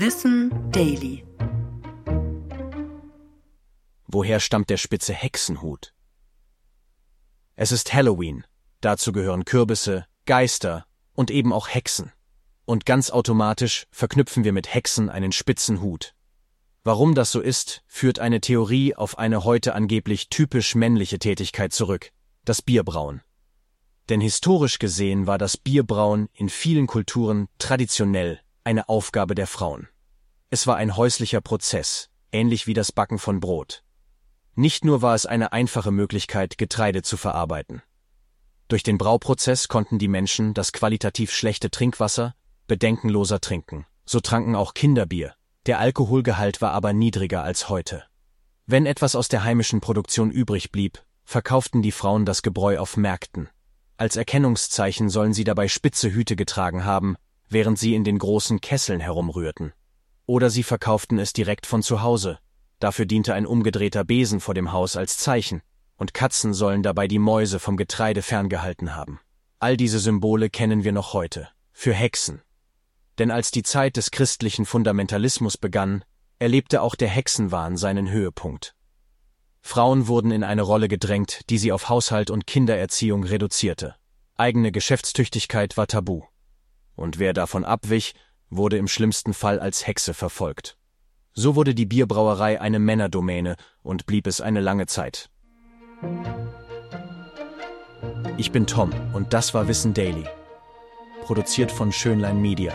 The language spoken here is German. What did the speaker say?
Wissen Daily. Woher stammt der spitze Hexenhut? Es ist Halloween. Dazu gehören Kürbisse, Geister und eben auch Hexen. Und ganz automatisch verknüpfen wir mit Hexen einen spitzen Hut. Warum das so ist, führt eine Theorie auf eine heute angeblich typisch männliche Tätigkeit zurück, das Bierbrauen. Denn historisch gesehen war das Bierbrauen in vielen Kulturen traditionell eine Aufgabe der Frauen. Es war ein häuslicher Prozess, ähnlich wie das Backen von Brot. Nicht nur war es eine einfache Möglichkeit, Getreide zu verarbeiten. Durch den Brauprozess konnten die Menschen das qualitativ schlechte Trinkwasser bedenkenloser trinken. So tranken auch Kinderbier. Der Alkoholgehalt war aber niedriger als heute. Wenn etwas aus der heimischen Produktion übrig blieb, verkauften die Frauen das Gebräu auf Märkten. Als Erkennungszeichen sollen sie dabei spitze Hüte getragen haben, während sie in den großen Kesseln herumrührten. Oder sie verkauften es direkt von zu Hause. Dafür diente ein umgedrehter Besen vor dem Haus als Zeichen, und Katzen sollen dabei die Mäuse vom Getreide ferngehalten haben. All diese Symbole kennen wir noch heute, für Hexen. Denn als die Zeit des christlichen Fundamentalismus begann, erlebte auch der Hexenwahn seinen Höhepunkt. Frauen wurden in eine Rolle gedrängt, die sie auf Haushalt und Kindererziehung reduzierte. Eigene Geschäftstüchtigkeit war tabu und wer davon abwich, wurde im schlimmsten Fall als Hexe verfolgt. So wurde die Bierbrauerei eine Männerdomäne und blieb es eine lange Zeit. Ich bin Tom und das war Wissen Daily. Produziert von Schönlein Media.